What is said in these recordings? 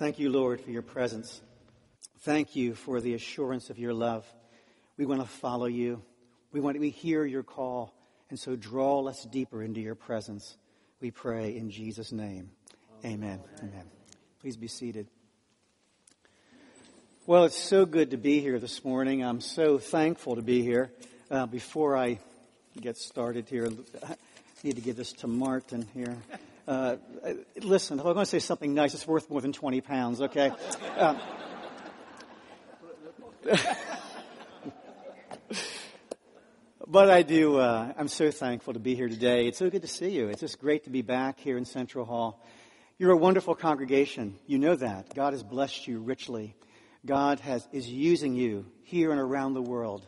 Thank you, Lord, for your presence. Thank you for the assurance of your love. We want to follow you. We want to hear your call. And so draw us deeper into your presence. We pray in Jesus' name. Amen. Amen. Please be seated. Well, it's so good to be here this morning. I'm so thankful to be here. Uh, before I get started here, I need to give this to Martin here. Uh, listen, if I'm going to say something nice, it's worth more than 20 pounds, okay? Uh, but I do, uh, I'm so thankful to be here today. It's so good to see you. It's just great to be back here in Central Hall. You're a wonderful congregation. You know that. God has blessed you richly. God has, is using you here and around the world.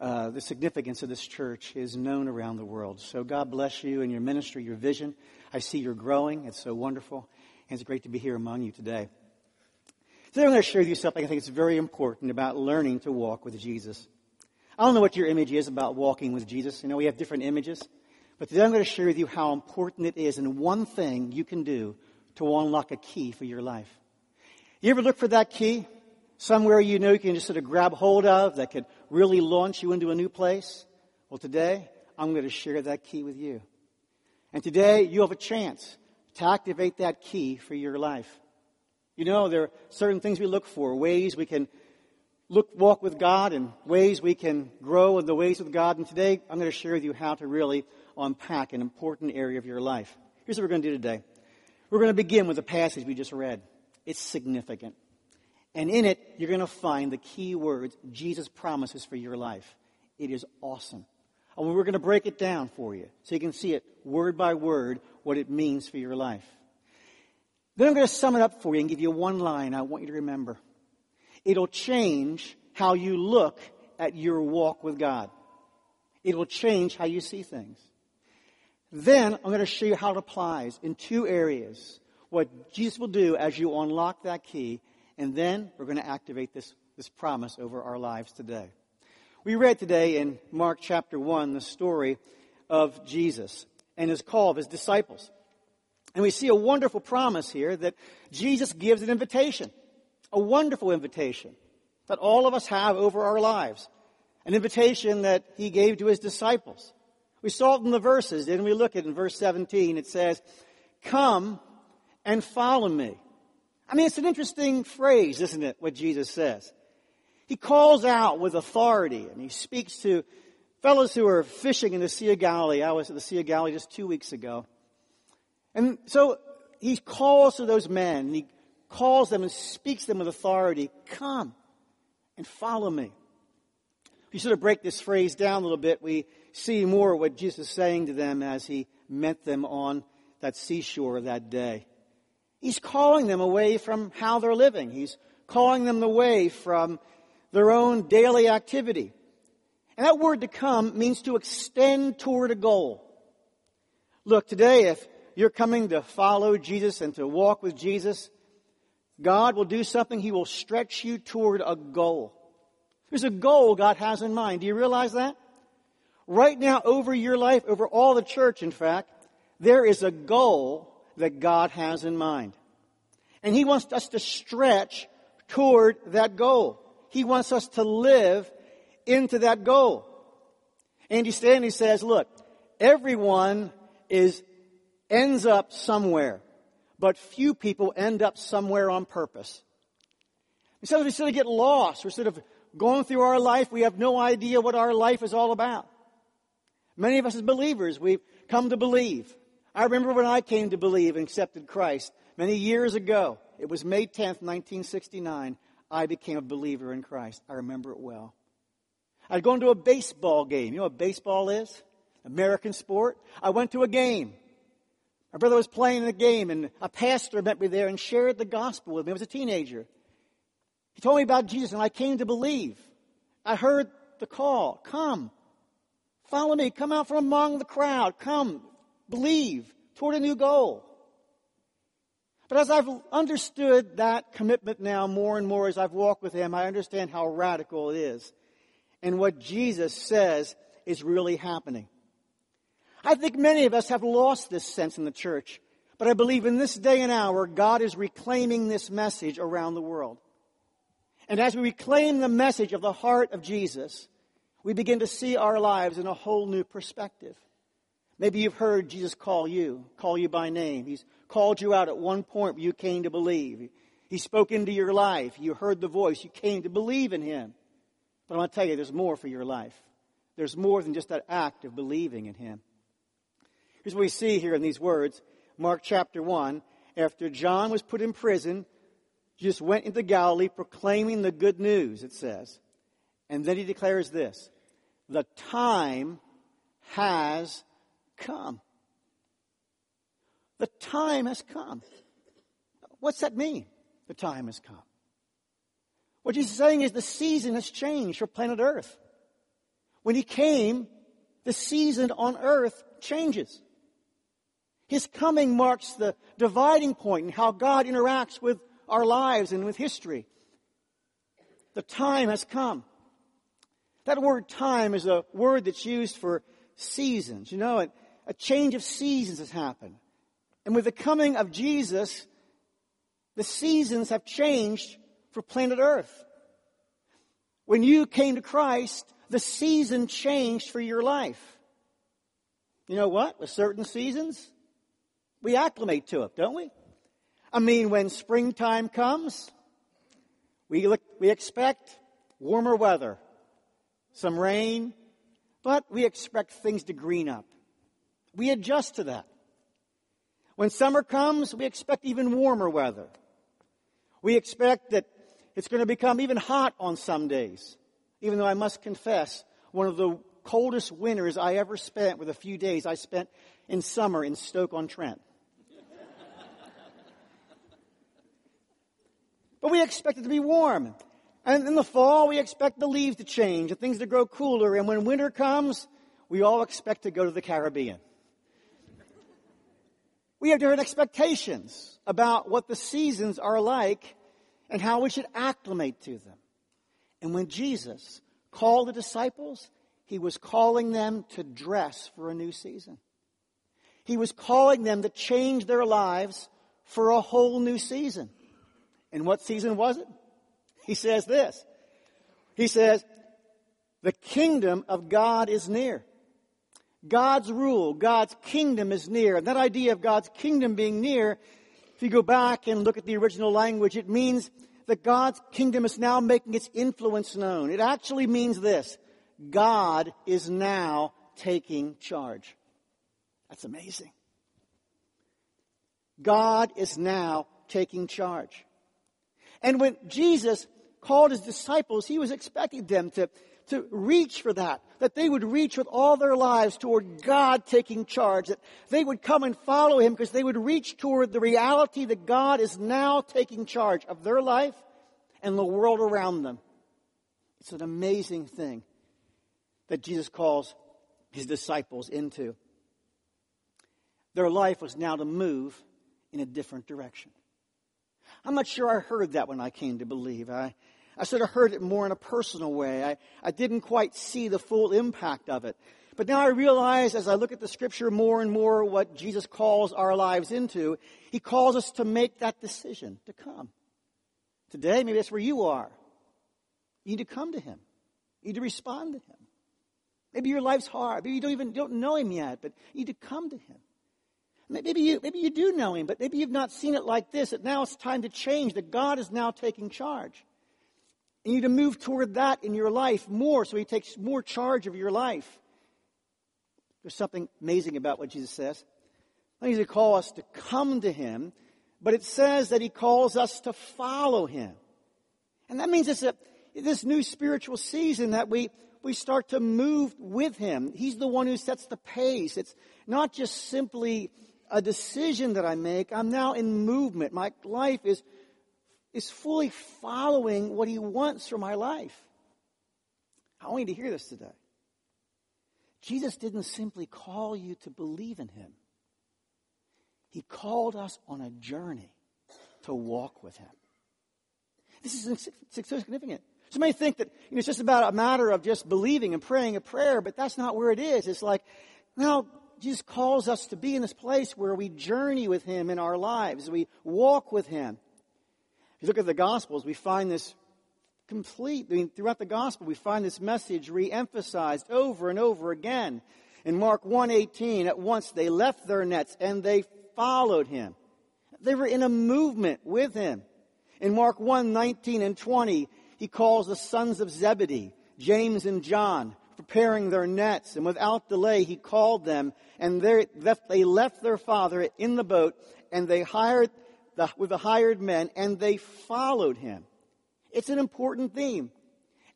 Uh, the significance of this church is known around the world. So God bless you and your ministry, your vision. I see you're growing. It's so wonderful. And it's great to be here among you today. Today I'm going to share with you something I think is very important about learning to walk with Jesus. I don't know what your image is about walking with Jesus. You know, we have different images. But today I'm going to share with you how important it is and one thing you can do to unlock a key for your life. You ever look for that key? Somewhere you know you can just sort of grab hold of that could really launch you into a new place? Well, today I'm going to share that key with you. And today you have a chance to activate that key for your life. You know, there are certain things we look for, ways we can look, walk with God and ways we can grow in the ways of God. And today I'm going to share with you how to really unpack an important area of your life. Here's what we're going to do today. We're going to begin with the passage we just read. It's significant. And in it, you're going to find the key words Jesus promises for your life. It is awesome. And we're going to break it down for you so you can see it word by word what it means for your life. Then I'm going to sum it up for you and give you one line I want you to remember. It'll change how you look at your walk with God. It will change how you see things. Then I'm going to show you how it applies in two areas. What Jesus will do as you unlock that key, and then we're going to activate this, this promise over our lives today. We read today in Mark chapter 1 the story of Jesus and his call of his disciples. And we see a wonderful promise here that Jesus gives an invitation, a wonderful invitation that all of us have over our lives, an invitation that he gave to his disciples. We saw it in the verses, didn't we look at in verse 17? It says, Come and follow me. I mean, it's an interesting phrase, isn't it, what Jesus says? He calls out with authority and he speaks to fellows who are fishing in the Sea of Galilee. I was at the Sea of Galilee just two weeks ago. And so he calls to those men and he calls them and speaks to them with authority. Come and follow me. If you sort of break this phrase down a little bit, we see more what Jesus is saying to them as he met them on that seashore that day. He's calling them away from how they're living. He's calling them away from their own daily activity. And that word to come means to extend toward a goal. Look, today, if you're coming to follow Jesus and to walk with Jesus, God will do something. He will stretch you toward a goal. There's a goal God has in mind. Do you realize that? Right now, over your life, over all the church, in fact, there is a goal that God has in mind. And He wants us to stretch toward that goal. He wants us to live into that goal. Andy Stanley says, look, everyone is, ends up somewhere, but few people end up somewhere on purpose. Sometimes we sort of get lost. We're sort of going through our life. We have no idea what our life is all about. Many of us as believers, we've come to believe. I remember when I came to believe and accepted Christ many years ago. It was May 10th, 1969. I became a believer in Christ. I remember it well. I'd gone to a baseball game. You know what baseball is? American sport. I went to a game. My brother was playing in game, and a pastor met me there and shared the gospel with me. I was a teenager. He told me about Jesus, and I came to believe. I heard the call Come, follow me, come out from among the crowd, come, believe toward a new goal. But as I've understood that commitment now more and more as I've walked with Him, I understand how radical it is and what Jesus says is really happening. I think many of us have lost this sense in the church, But I believe in this day and hour, God is reclaiming this message around the world. And as we reclaim the message of the heart of Jesus, we begin to see our lives in a whole new perspective. Maybe you've heard Jesus call you, call you by name. He's called you out at one point where you came to believe. He spoke into your life. You heard the voice. You came to believe in Him. But I want to tell you, there's more for your life. There's more than just that act of believing in Him. Here's what we see here in these words Mark chapter 1. After John was put in prison, Jesus went into Galilee proclaiming the good news, it says. And then he declares this The time has come. The time has come. What's that mean? The time has come. What Jesus is saying is the season has changed for planet Earth. When he came, the season on earth changes. His coming marks the dividing point in how God interacts with our lives and with history. The time has come. That word time is a word that's used for seasons. You know, a, a change of seasons has happened. And with the coming of Jesus, the seasons have changed for planet Earth. When you came to Christ, the season changed for your life. You know what? With certain seasons, we acclimate to it, don't we? I mean, when springtime comes, we, look, we expect warmer weather, some rain, but we expect things to green up. We adjust to that. When summer comes, we expect even warmer weather. We expect that it's going to become even hot on some days, even though I must confess, one of the coldest winters I ever spent with a few days I spent in summer in Stoke-on-Trent. But we expect it to be warm. And in the fall, we expect the leaves to change and things to grow cooler. And when winter comes, we all expect to go to the Caribbean. We have different expectations about what the seasons are like and how we should acclimate to them. And when Jesus called the disciples, he was calling them to dress for a new season. He was calling them to change their lives for a whole new season. And what season was it? He says this. He says, the kingdom of God is near. God's rule, God's kingdom is near. And that idea of God's kingdom being near, if you go back and look at the original language, it means that God's kingdom is now making its influence known. It actually means this. God is now taking charge. That's amazing. God is now taking charge. And when Jesus called his disciples, he was expecting them to, to reach for that, that they would reach with all their lives toward God taking charge, that they would come and follow him because they would reach toward the reality that God is now taking charge of their life and the world around them. It's an amazing thing that Jesus calls his disciples into. Their life was now to move in a different direction. I'm not sure I heard that when I came to believe. I, I sort of heard it more in a personal way. I, I didn't quite see the full impact of it. But now I realize as I look at the scripture more and more what Jesus calls our lives into, he calls us to make that decision to come. Today, maybe that's where you are. You need to come to him. You need to respond to him. Maybe your life's hard. Maybe you don't even don't know him yet, but you need to come to him. Maybe you, maybe you do know him, but maybe you've not seen it like this, that now it's time to change, that God is now taking charge. You need to move toward that in your life more so he takes more charge of your life. There's something amazing about what Jesus says. Not only does he call us to come to him, but it says that he calls us to follow him. And that means it's a, this new spiritual season that we, we start to move with him. He's the one who sets the pace. It's not just simply a decision that I make. I'm now in movement. My life is, is fully following what He wants for my life. I want you to hear this today. Jesus didn't simply call you to believe in Him. He called us on a journey to walk with Him. This is so significant. Some may think that you know, it's just about a matter of just believing and praying a prayer, but that's not where it is. It's like, now, Jesus calls us to be in this place where we journey with Him in our lives. We walk with Him. If you look at the Gospels, we find this complete. I mean, throughout the Gospel, we find this message re-emphasized over and over again. In Mark 1:18, at once they left their nets and they followed Him. They were in a movement with Him. In Mark 1:19 and 20, He calls the sons of Zebedee, James and John, preparing their nets, and without delay he called them, and they left their father in the boat, and they hired the, with the hired men, and they followed him. It's an important theme.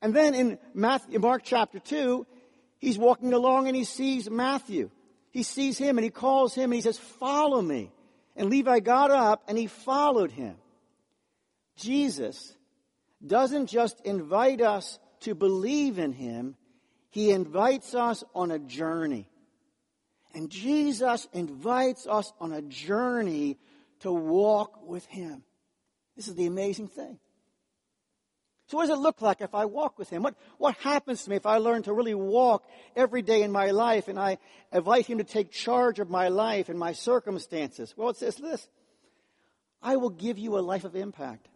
And then in Matthew, Mark chapter 2, he's walking along and he sees Matthew. He sees him and he calls him and he says, follow me. And Levi got up and he followed him. Jesus doesn't just invite us to believe in him, he invites us on a journey. And Jesus invites us on a journey to walk with Him. This is the amazing thing. So what does it look like if I walk with Him? What, what happens to me if I learn to really walk every day in my life and I invite Him to take charge of my life and my circumstances? Well, it says this. I will give you a life of impact.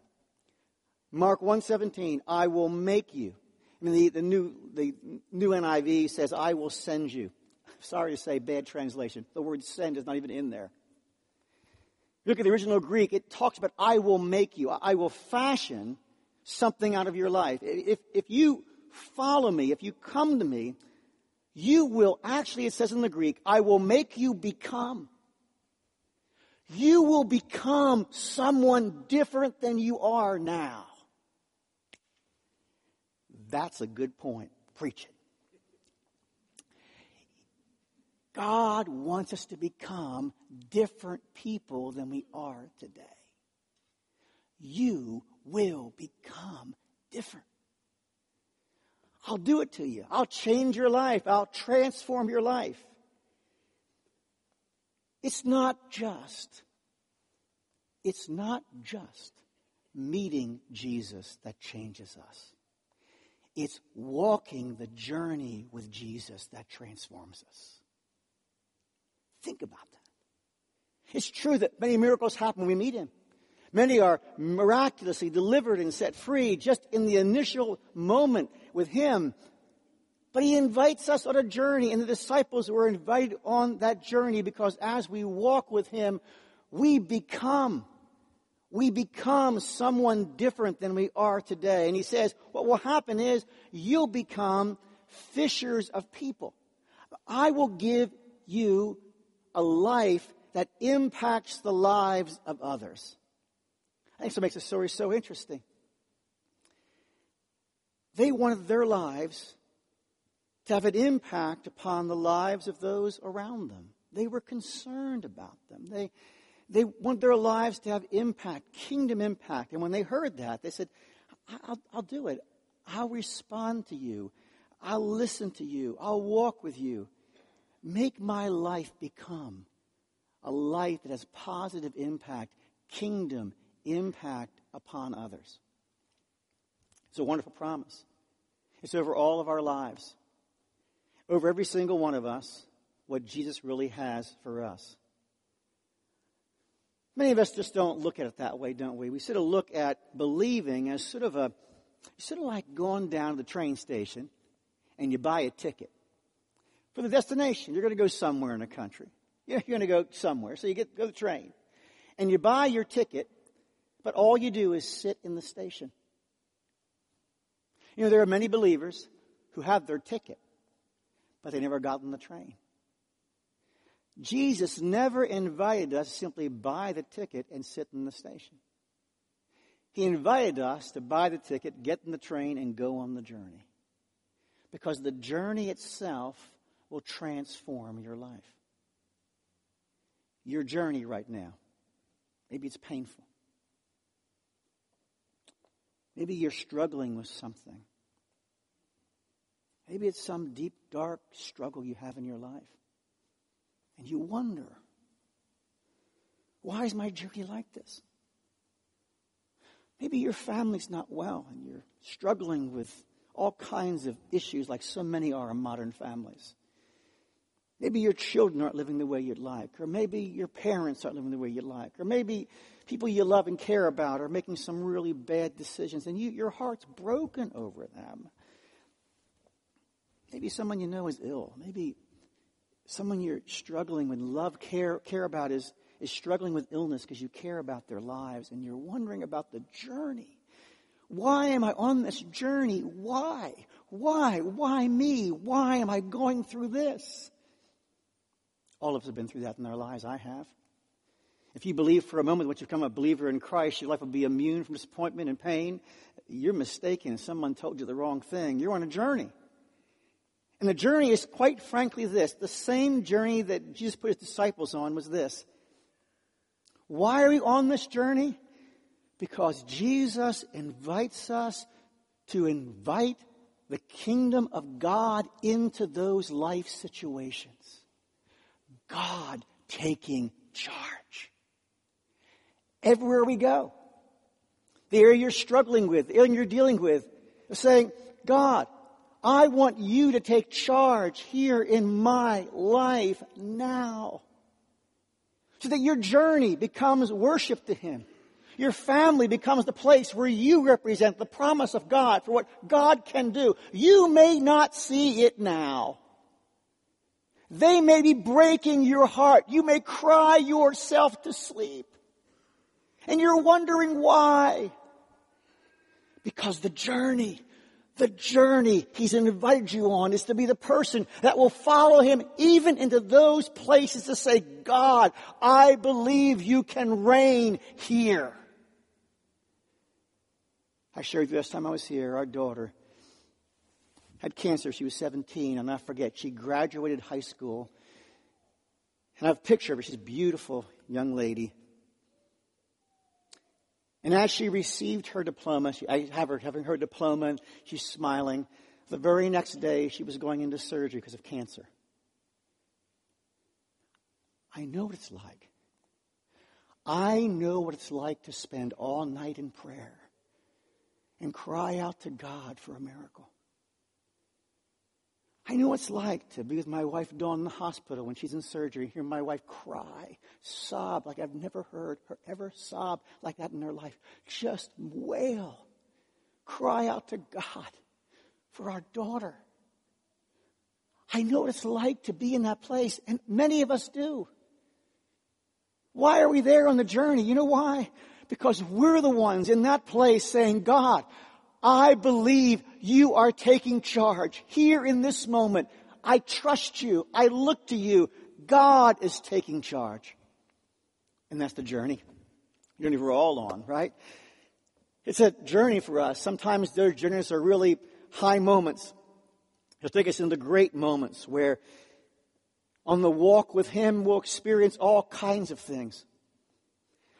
Mark 117, I will make you I mean, the, the, new, the new NIV says, I will send you. Sorry to say, bad translation. The word send is not even in there. Look at the original Greek, it talks about, I will make you. I will fashion something out of your life. If, if you follow me, if you come to me, you will actually, it says in the Greek, I will make you become. You will become someone different than you are now. That's a good point. Preach it. God wants us to become different people than we are today. You will become different. I'll do it to you. I'll change your life. I'll transform your life. It's not just, it's not just meeting Jesus that changes us. It's walking the journey with Jesus that transforms us. Think about that. It's true that many miracles happen when we meet Him. Many are miraculously delivered and set free just in the initial moment with Him. But He invites us on a journey, and the disciples were invited on that journey because as we walk with Him, we become we become someone different than we are today. And he says, what will happen is you'll become fishers of people. I will give you a life that impacts the lives of others. I think so makes the story so interesting. They wanted their lives to have an impact upon the lives of those around them. They were concerned about them. They, they want their lives to have impact, kingdom impact. And when they heard that, they said, I'll, I'll do it. I'll respond to you. I'll listen to you. I'll walk with you. Make my life become a life that has positive impact, kingdom impact upon others. It's a wonderful promise. It's over all of our lives, over every single one of us, what Jesus really has for us. Many of us just don't look at it that way, don't we? We sort of look at believing as sort of a, sort of like going down to the train station and you buy a ticket for the destination. You're going to go somewhere in a country. You're going to go somewhere. So you get go the train and you buy your ticket, but all you do is sit in the station. You know, there are many believers who have their ticket, but they never got on the train. Jesus never invited us to simply buy the ticket and sit in the station. He invited us to buy the ticket, get in the train, and go on the journey. Because the journey itself will transform your life. Your journey right now, maybe it's painful. Maybe you're struggling with something. Maybe it's some deep, dark struggle you have in your life. And you wonder, why is my journey like this? Maybe your family's not well and you're struggling with all kinds of issues like so many are in modern families. Maybe your children aren't living the way you'd like, or maybe your parents aren't living the way you'd like, or maybe people you love and care about are making some really bad decisions, and you, your heart's broken over them. Maybe someone you know is ill. Maybe someone you're struggling with, love, care, care about is, is struggling with illness because you care about their lives and you're wondering about the journey. Why am I on this journey? Why? Why? Why me? Why am I going through this? All of us have been through that in our lives. I have. If you believe for a moment once you become a believer in Christ, your life will be immune from disappointment and pain, you're mistaken. Someone told you the wrong thing. You're on a journey. And the journey is quite frankly this. The same journey that Jesus put his disciples on was this. Why are we on this journey? Because Jesus invites us to invite the kingdom of God into those life situations. God taking charge. Everywhere we go, the area you're struggling with, the area you're dealing with, saying, God, I want you to take charge here in my life now. So that your journey becomes worship to Him. Your family becomes the place where you represent the promise of God for what God can do. You may not see it now. They may be breaking your heart. You may cry yourself to sleep. And you're wondering why. Because the journey, the journey He's invited you on is to be the person that will follow Him even into those places to say, God, I believe you can reign here. I shared last time I was here, our daughter had cancer. She was 17. I'll not forget. She graduated high school. And I have a picture of her. She's a beautiful young lady. And as she received her diploma, she, I have her having her diploma, and she's smiling. The very next day, she was going into surgery because of cancer. I know what it's like. I know what it's like to spend all night in prayer and cry out to God for a miracle. I know what it's like to be with my wife Dawn in the hospital when she's in surgery, hear my wife cry, sob like I've never heard her ever sob like that in her life. Just wail, cry out to God for our daughter. I know what it's like to be in that place, and many of us do. Why are we there on the journey? You know why? Because we're the ones in that place saying, God, I believe you are taking charge here in this moment. I trust you. I look to you. God is taking charge. And that's the journey. Journey we're all on, right? It's a journey for us. Sometimes those journeys are really high moments. He'll take us into great moments where on the walk with Him we'll experience all kinds of things.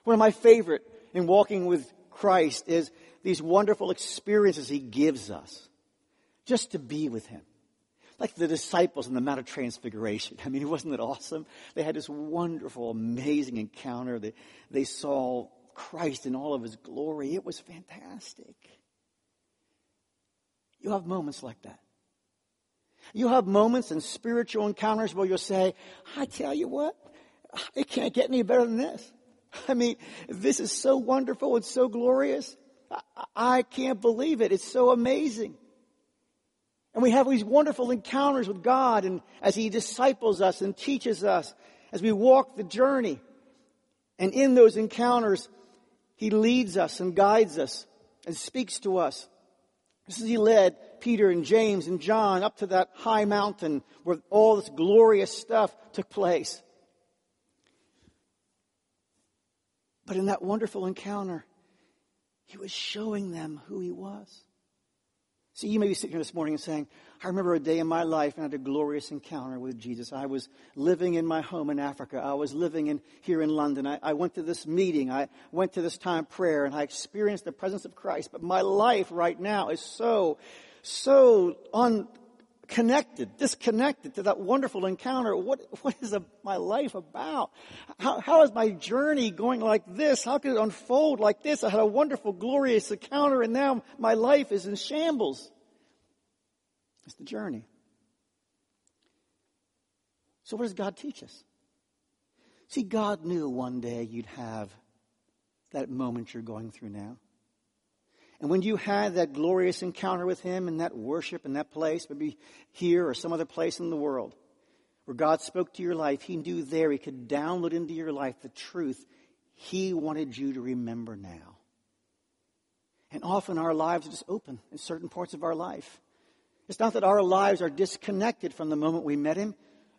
One of my favorite in walking with Christ is these wonderful experiences he gives us just to be with him. Like the disciples in the Mount of Transfiguration. I mean, wasn't it awesome? They had this wonderful, amazing encounter. They, they saw Christ in all of his glory. It was fantastic. You have moments like that. You have moments and spiritual encounters where you'll say, I tell you what, it can't get any better than this. I mean, this is so wonderful and so glorious. I can't believe it. It's so amazing. And we have these wonderful encounters with God and as He disciples us and teaches us as we walk the journey. And in those encounters, He leads us and guides us and speaks to us. This is He led Peter and James and John up to that high mountain where all this glorious stuff took place. But in that wonderful encounter, he was showing them who he was. See, you may be sitting here this morning and saying, I remember a day in my life and I had a glorious encounter with Jesus. I was living in my home in Africa. I was living in, here in London. I, I went to this meeting. I went to this time prayer and I experienced the presence of Christ. But my life right now is so, so un, connected, disconnected to that wonderful encounter. What, what is a, my life about? How, how is my journey going like this? How could it unfold like this? I had a wonderful, glorious encounter and now my life is in shambles. It's the journey. So, what does God teach us? See, God knew one day you'd have that moment you're going through now. And when you had that glorious encounter with Him and that worship in that place, maybe here or some other place in the world, where God spoke to your life, He knew there He could download into your life the truth He wanted you to remember now. And often our lives are just open in certain parts of our life. It's not that our lives are disconnected from the moment we met Him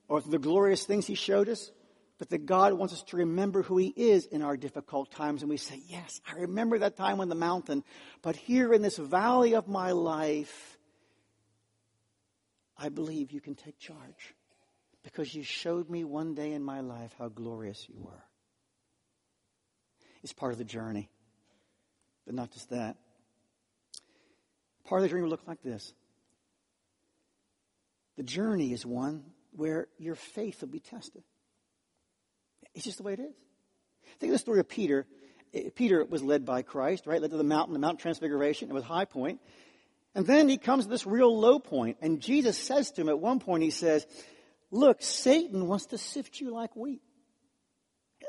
or the glorious things He showed us, but that God wants us to remember who He is in our difficult times. And we say, Yes, I remember that time on the mountain, but here in this valley of my life, I believe you can take charge because you showed me one day in my life how glorious you were. It's part of the journey. But not just that. Part of the journey will look like this. The journey is one where your faith will be tested. It's just the way it is. Think of the story of Peter. Eh, Peter was led by Christ, right? Led to the mountain, the Mount Transfiguration. It was high point. And then he comes to this real low point. And Jesus says to him at one point, he says, Look, Satan wants to sift you like wheat.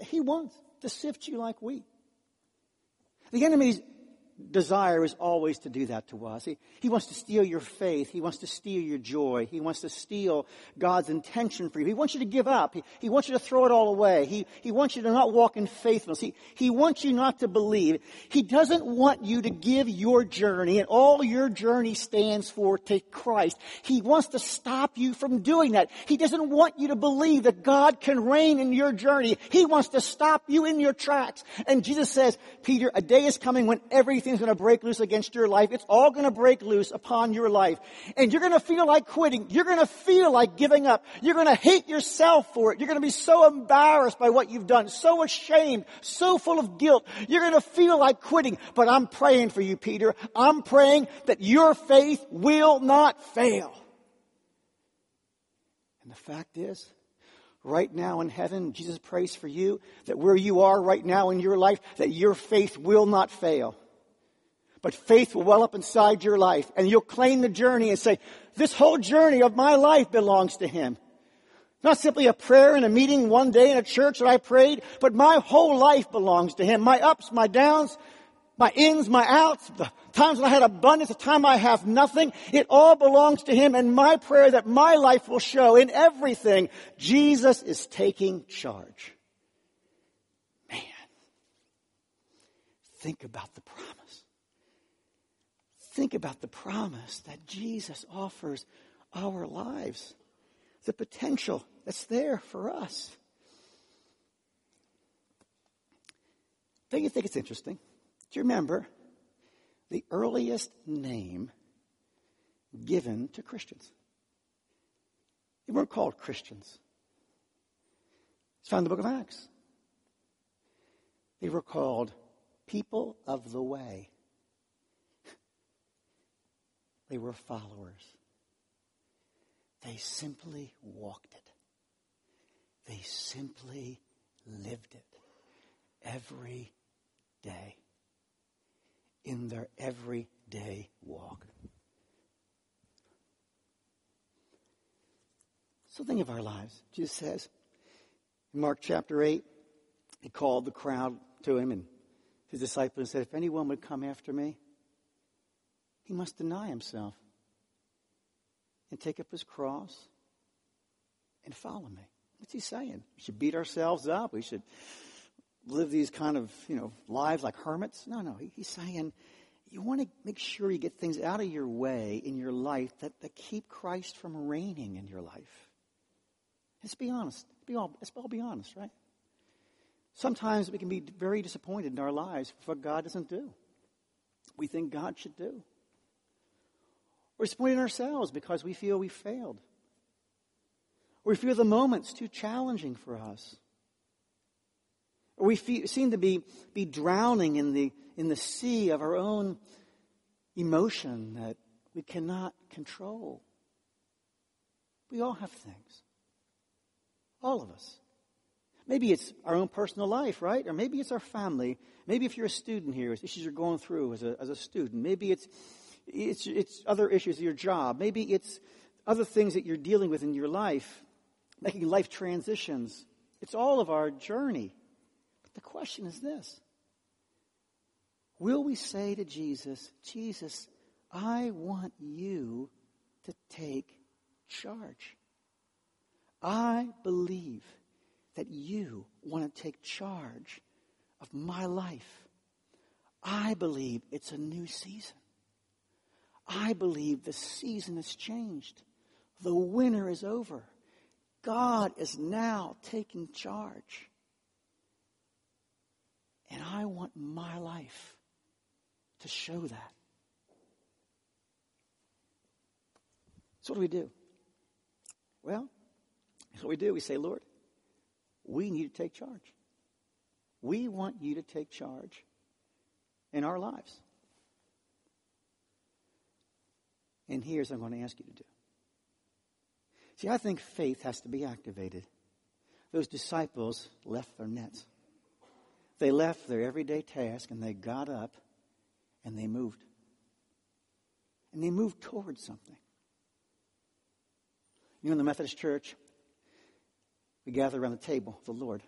He wants to sift you like wheat. The enemy's desire is always to do that to us. He, he wants to steal your faith. He wants to steal your joy. He wants to steal God's intention for you. He wants you to give up. He, he wants you to throw it all away. He, he wants you to not walk in faithfulness. He, he wants you not to believe. He doesn't want you to give your journey and all your journey stands for to Christ. He wants to stop you from doing that. He doesn't want you to believe that God can reign in your journey. He wants to stop you in your tracks. And Jesus says, Peter, a day is coming when everything everything's going to break loose against your life. It's all going to break loose upon your life. And you're going to feel like quitting. You're going to feel like giving up. You're going to hate yourself for it. You're going to be so embarrassed by what you've done, so ashamed, so full of guilt. You're going to feel like quitting. But I'm praying for you, Peter. I'm praying that your faith will not fail. And the fact is, right now in heaven, Jesus prays for you that where you are right now in your life, that your faith will not fail. But faith will well up inside your life and you'll claim the journey and say, this whole journey of my life belongs to Him. Not simply a prayer in a meeting one day in a church that I prayed, but my whole life belongs to Him. My ups, my downs, my ins, my outs, the times when I had abundance, the time I have nothing, it all belongs to Him. And my prayer that my life will show in everything, Jesus is taking charge. Man, think about the promise. Think about the promise that Jesus offers our lives, the potential that's there for us. Don't you think it's interesting? Do you remember the earliest name given to Christians? They weren't called Christians. It's found in the book of Acts. They were called people of the way. They were followers. They simply walked it. They simply lived it every day in their everyday walk. So think of our lives. Jesus says in Mark chapter 8, he called the crowd to him and his disciples and said, If anyone would come after me, he must deny himself and take up his cross and follow me. What's he saying? We should beat ourselves up. We should live these kind of, you know, lives like hermits. No, no. He's saying you want to make sure you get things out of your way in your life that, that keep Christ from reigning in your life. Let's be honest. Be all, let's all be honest, right? Sometimes we can be very disappointed in our lives for what God doesn't do. We think God should do. We're disappointed ourselves because we feel we failed. Or we feel the moment's too challenging for us. Or we feel, seem to be, be drowning in the, in the sea of our own emotion that we cannot control. We all have things. All of us. Maybe it's our own personal life, right? Or maybe it's our family. Maybe if you're a student here, issues you're going through as a, as a student. Maybe it's it's, it's other issues, your job. Maybe it's other things that you're dealing with in your life. making life transitions. It's all of our journey. But the question is this Will we say to Jesus, Jesus, I want you to take charge? I believe that you want to take charge of my life. I believe it's a new season. I believe the season has changed. The winter is over. God is now taking charge. And I want my life to show that. So, what do we do? Well, what we do. We say, Lord, we need to take charge. We want you to take charge in our lives. And here's what I'm going to ask you to do. See, I think faith has to be activated. Those disciples left their nets. They left their everyday task and they got up and they moved. And they moved towards something. You know, in the Methodist Church, we gather around the table of the Lord.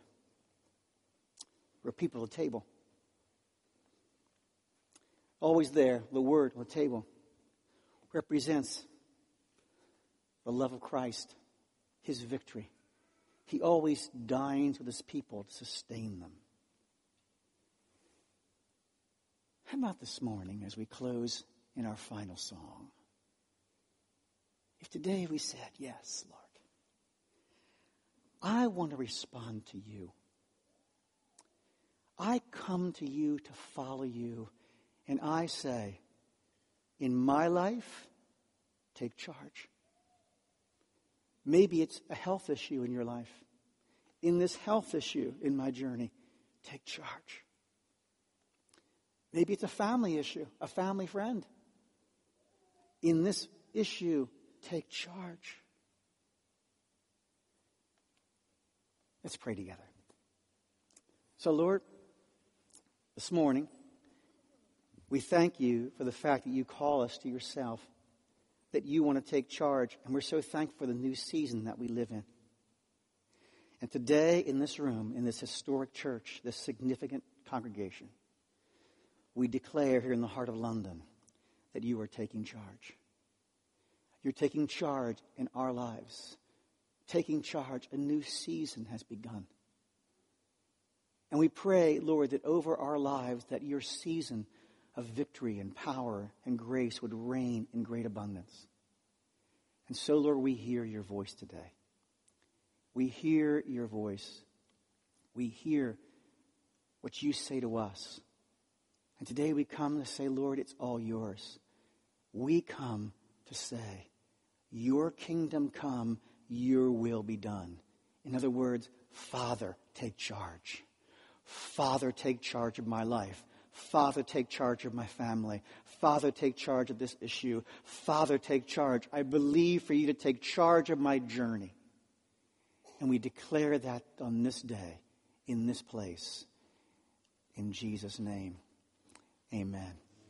We're people at the table. Always there, the Word on the table represents the love of Christ, His victory. He always dines with His people to sustain them. How about this morning as we close in our final song? If today we said, Yes, Lord, I want to respond to you. I come to you to follow you, and I say, in my life, take charge. Maybe it's a health issue in your life. In this health issue in my journey, take charge. Maybe it's a family issue, a family friend. In this issue, take charge. Let's pray together. So, Lord, this morning, we thank you for the fact that you call us to yourself, that you want to take charge, and we're so thankful for the new season that we live in. And today, in this room, in this historic church, this significant congregation, we declare here in the heart of London that you are taking charge. You're taking charge in our lives taking charge. A new season has begun. And we pray, Lord, that over our lives, that your season of victory and power and grace would reign in great abundance. And so, Lord, we hear your voice today. We hear your voice. We hear what you say to us. And today we come to say, Lord, it's all yours. We come to say, Your kingdom come your will be done. In other words, Father, take charge. Father, take charge of my life. Father, take charge of my family. Father, take charge of this issue. Father, take charge. I believe for you to take charge of my journey. And we declare that on this day, in this place. In Jesus' name, amen.